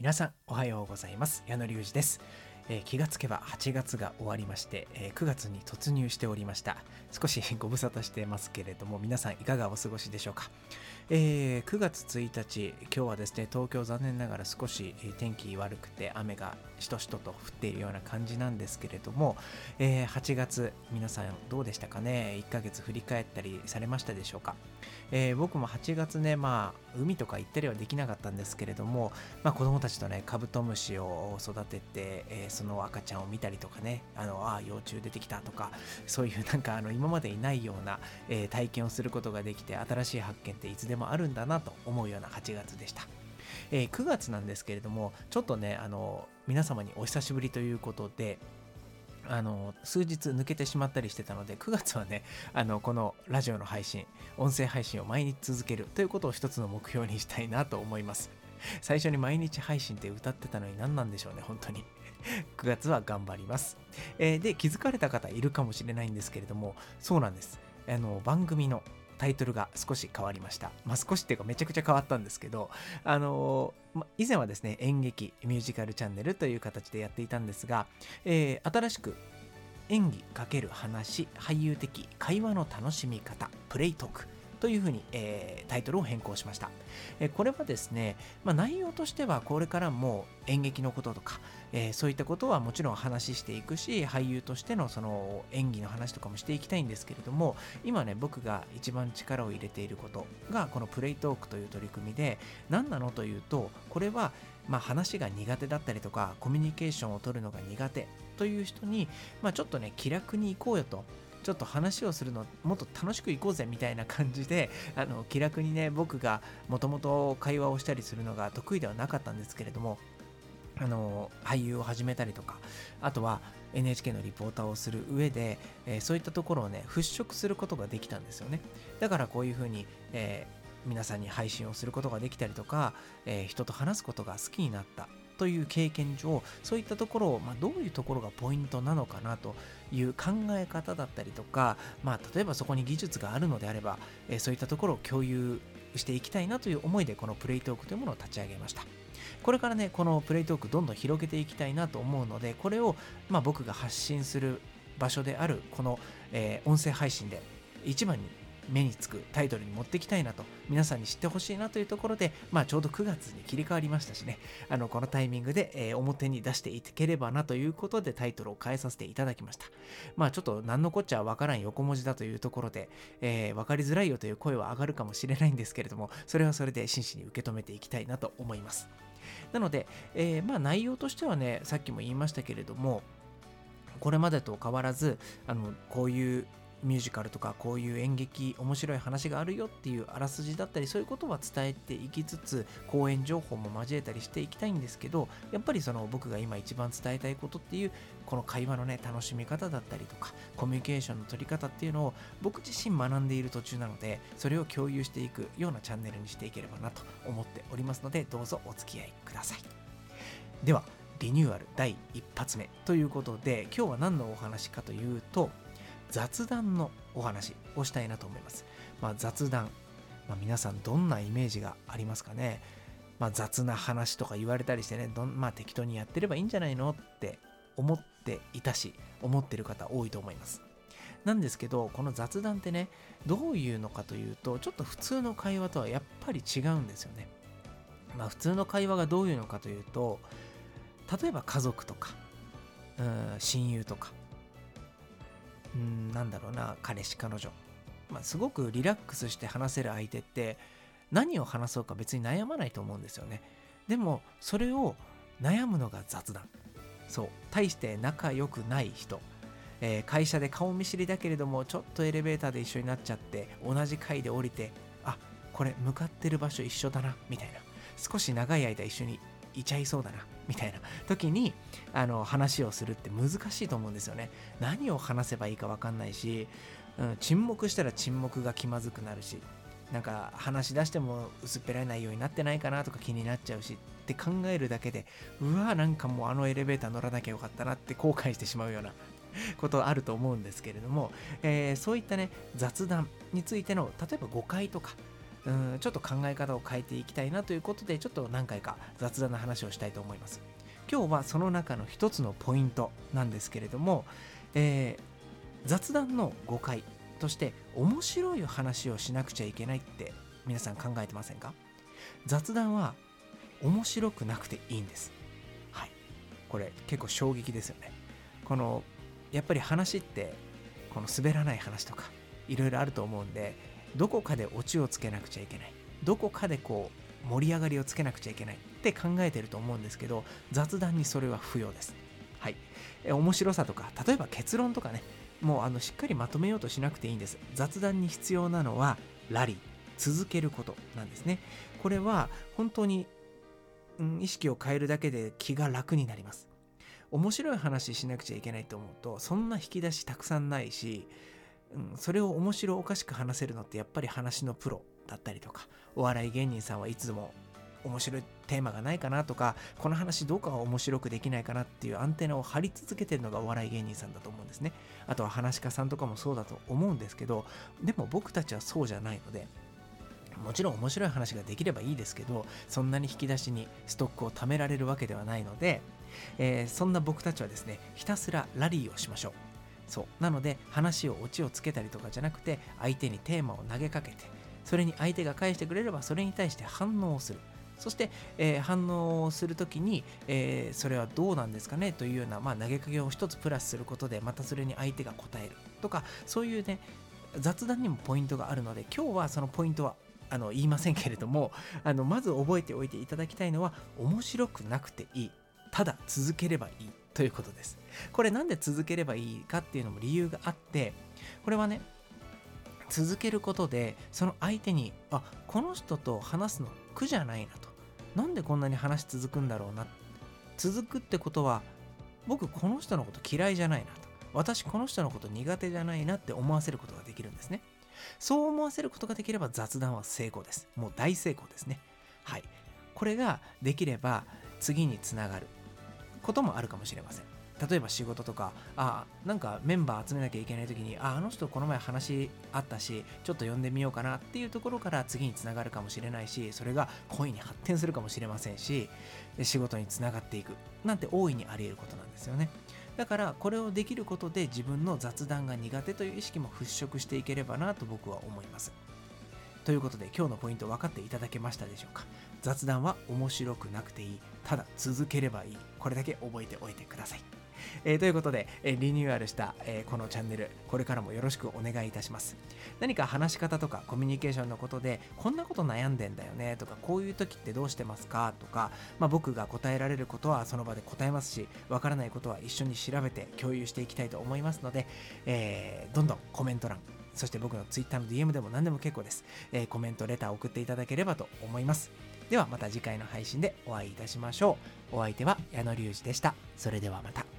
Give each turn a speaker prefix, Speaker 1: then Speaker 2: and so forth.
Speaker 1: 皆さんおはようございます。矢野隆二です、えー気がつけば8月が終わりまして、えー9月に突入しておりました。少しご無沙汰してますけれども皆さんいかがお過ごしでしょうか、えー9月1日今日はですね東京残念ながら少し天気悪くて雨がしとしとと降っているような感じなんですけれども、えー8月皆さんどうでしたかね？1ヶ月振り返ったりされましたでしょうか？えー僕も8月ね、まあ、海とか行ったりはできなかったんですけれども、まあ、子供たちとね、カブトムシを育てて、えーその赤ちゃんを見たりとかね、あの、ああ、幼虫出てきたとか、そういうなんか、あの、今までいないような、えー体験をすることができて、新しい発見っていつでももあるんだなと思うような8月でした。えー9月なんですけれども、ちょっとね、あの、皆様にお久しぶりということで、あの数日抜けてしまったりしてたので9月はねあのこのラジオの配信音声配信を毎日続けるということを一つの目標にしたいなと思います。最初に毎日配信って歌ってたのに何なんでしょうね本当に。9月は頑張ります、えーで気づかれた方いるかもしれないんですけれどもそうなんです。あの番組のタイトルが少し変わりました。まあ、少しっていうかめちゃくちゃ変わったんですけど、あのーま以前はですね、演劇ミュージカルチャンネルという形でやっていたんですが、えー新しく演技×話俳優的会話の楽しみ方プレイトークというふうに、えータイトルを変更しました、えーこれはですね、まあ、内容としてはこれからも演劇のこととか、えーそういったことはもちろん話していくし俳優としてのその演技の話とかもしていきたいんですけれども今ね僕が一番力を入れていることがこのプレイトークという取り組みで何なのというとこれはまあ話が苦手だったりとかコミュニケーションを取るのが苦手という人に、まあ、ちょっとね気楽に行こうよとちょっと話をするのもっと楽しく行こうぜみたいな感じで あの気楽にね僕がもともと会話をしたりするのが得意ではなかったんですけれどもあの俳優を始めたりとかあとは NHK のリポーターをする上で、えーそういったところをね払拭することができたんですよね。だからこういうふうに、えー皆さんに配信をすることができたりとか、えー人と話すことが好きになった。という経験上そういったところを、まあ、どういうところがポイントなのかなという考え方だったりとか、まあ、例えばそこに技術があるのであれば、えそういったところを共有していきたいなという思いでこのプレイトークというものを立ち上げました。これからねこのプレイトークどんどん広げていきたいなと思うのでこれを、まあ、僕が発信する場所であるこの、えー音声配信で一番に目につくタイトルに持っていきたいなと皆さんに知ってほしいなというところで、まあ、ちょうど9月に切り替わりましたしね。あのこのタイミングで、えー表に出していければなということでタイトルを変えさせていただきました。まあちょっと何のこっちゃわからん横文字だというところで、えー分かりづらいよという声は上がるかもしれないんですけれどもそれはそれで真摯に受け止めていきたいなと思います。なので、えーまあ内容としてはねさっきも言いましたけれどもこれまでと変わらずあのこういうミュージカルとかこういう演劇面白い話があるよっていうあらすじだったりそういうことは伝えていきつつ講演情報も交えたりしていきたいんですけどやっぱりその僕が今一番伝えたいことっていうこの会話のね楽しみ方だったりとかコミュニケーションの取り方っていうのを僕自身学んでいる途中なのでそれを共有していくようなチャンネルにしていければなと思っておりますのでどうぞお付き合いください。ではリニューアル第一発目ということで今日は何のお話かというと雑談のお話をしたいなと思います。まあ、雑談、まあ、皆さんどんなイメージがありますかね、まあ、雑な話とか言われたりしてねどん、まあ、適当にやってればいいんじゃないのって思っていたし思ってる方多いと思います。なんですけどこの雑談ってねどういうのかというとちょっと普通の会話とはやっぱり違うんですよね。まあ、普通の会話がどういうのかというと例えば家族とかうん親友とかうんなんだろうな彼氏彼女、まあ、すごくリラックスして話せる相手って何を話そうか別に悩まないと思うんですよね。でもそれを悩むのが雑談。そう。対して仲良くない人、えー会社で顔見知りだけれどもちょっとエレベーターで一緒になっちゃって同じ階で降りてあこれ向かってる場所一緒だなみたいな。少し長い間一緒にいちゃいそうだなみたいな時にあの話をするって難しいと思うんですよね。何を話せばいいか分かんないし、うん、沈黙したら沈黙が気まずくなるしなんか話し出しても薄っぺらい内容になってないかなとか気になっちゃうしって考えるだけでうわなんかもうあのエレベーター乗らなきゃよかったなって後悔してしまうような ことあると思うんですけれども、えーそういったね雑談についての例えば誤解とかうんちょっと考え方を変えていきたいなということでちょっと何回か雑談の話をしたいと思います。今日はその中の一つのポイントなんですけれども、えー、雑談の誤解として面白い話をしなくちゃいけないって皆さん考えてませんか？雑談は面白くなくていいんです。はい。これ結構衝撃ですよね。このやっぱり話ってこの滑らない話とかいろいろあると思うんでどこかでオチをつけなくちゃいけない。どこかでこう盛り上がりをつけなくちゃいけない。って考えてると思うんですけど雑談にそれは不要です。はい。え面白さとか例えば結論とかね。もうあのしっかりまとめようとしなくていいんです。雑談に必要なのはラリー。続けることなんですね。これは本当に、うん、意識を変えるだけで気が楽になります。面白い話しなくちゃいけないと思うとそんな引き出したくさんないし、うん、それを面白おかしく話せるのってやっぱり話のプロだったりとかお笑い芸人さんはいつも面白いテーマがないかなとかこの話どうか面白くできないかなっていうアンテナを張り続けてるのがお笑い芸人さんだと思うんですね。あとは話し家さんとかもそうだと思うんですけどでも僕たちはそうじゃないのでもちろん面白い話ができればいいですけどそんなに引き出しにストックを貯められるわけではないのでえー、そんな僕たちはですねひたすらラリーをしましょう。そう。なので話をオチをつけたりとかじゃなくて相手にテーマを投げかけてそれに相手が返してくれればそれに対して反応をする。そして、えー、反応をするときに、えー、それはどうなんですかね？というような、まあ、投げかけを一つプラスすることでまたそれに相手が答える。とかそういうね雑談にもポイントがあるので今日はそのポイントはあの言いませんけれどもあのまず覚えておいていただきたいのは面白くなくていい。ただ続ければいい。ということです。これなんで続ければいいかっていうのも理由があって、これはね、続けることで、その相手に、あ、この人と話すの苦じゃないなと。なんでこんなに話続くんだろうな。続くってことは、僕この人のこと嫌いじゃないなと。私この人のこと苦手じゃないなって思わせることができるんですね。そう思わせることができれば雑談は成功です。もう大成功ですね。はい。これができれば次につながる。こともあるかもしれません。例えば仕事とか、あなんかメンバー集めなきゃいけない時に、ああの人この前話あったし、ちょっと呼んでみようかなっていうところから次につながるかもしれないし、それが恋に発展するかもしれませんし、仕事につながっていくなんて大いにあり得ることなんですよね。だからこれをできることで自分の雑談が苦手という意識も払拭していければなと僕は思います。ということで今日のポイント分かっていただけましたでしょうか？雑談は面白くなくていい。ただ続ければいい。これだけ覚えておいてください。えー、ということで、えー、リニューアルした、えー、このチャンネル、これからもよろしくお願いいたします。何か話し方とかコミュニケーションのことで、こんなこと悩んでんだよねとか、こういう時ってどうしてますか？とか、まあ、僕が答えられることはその場で答えますし、わからないことは一緒に調べて共有していきたいと思いますので、えどんどんコメント欄、そして僕の Twitter の DM でも何でも結構です。えコメント、レター送っていただければと思います。ではまた次回の配信でお会いいたしましょう。お相手は矢野隆二でした。それではまた。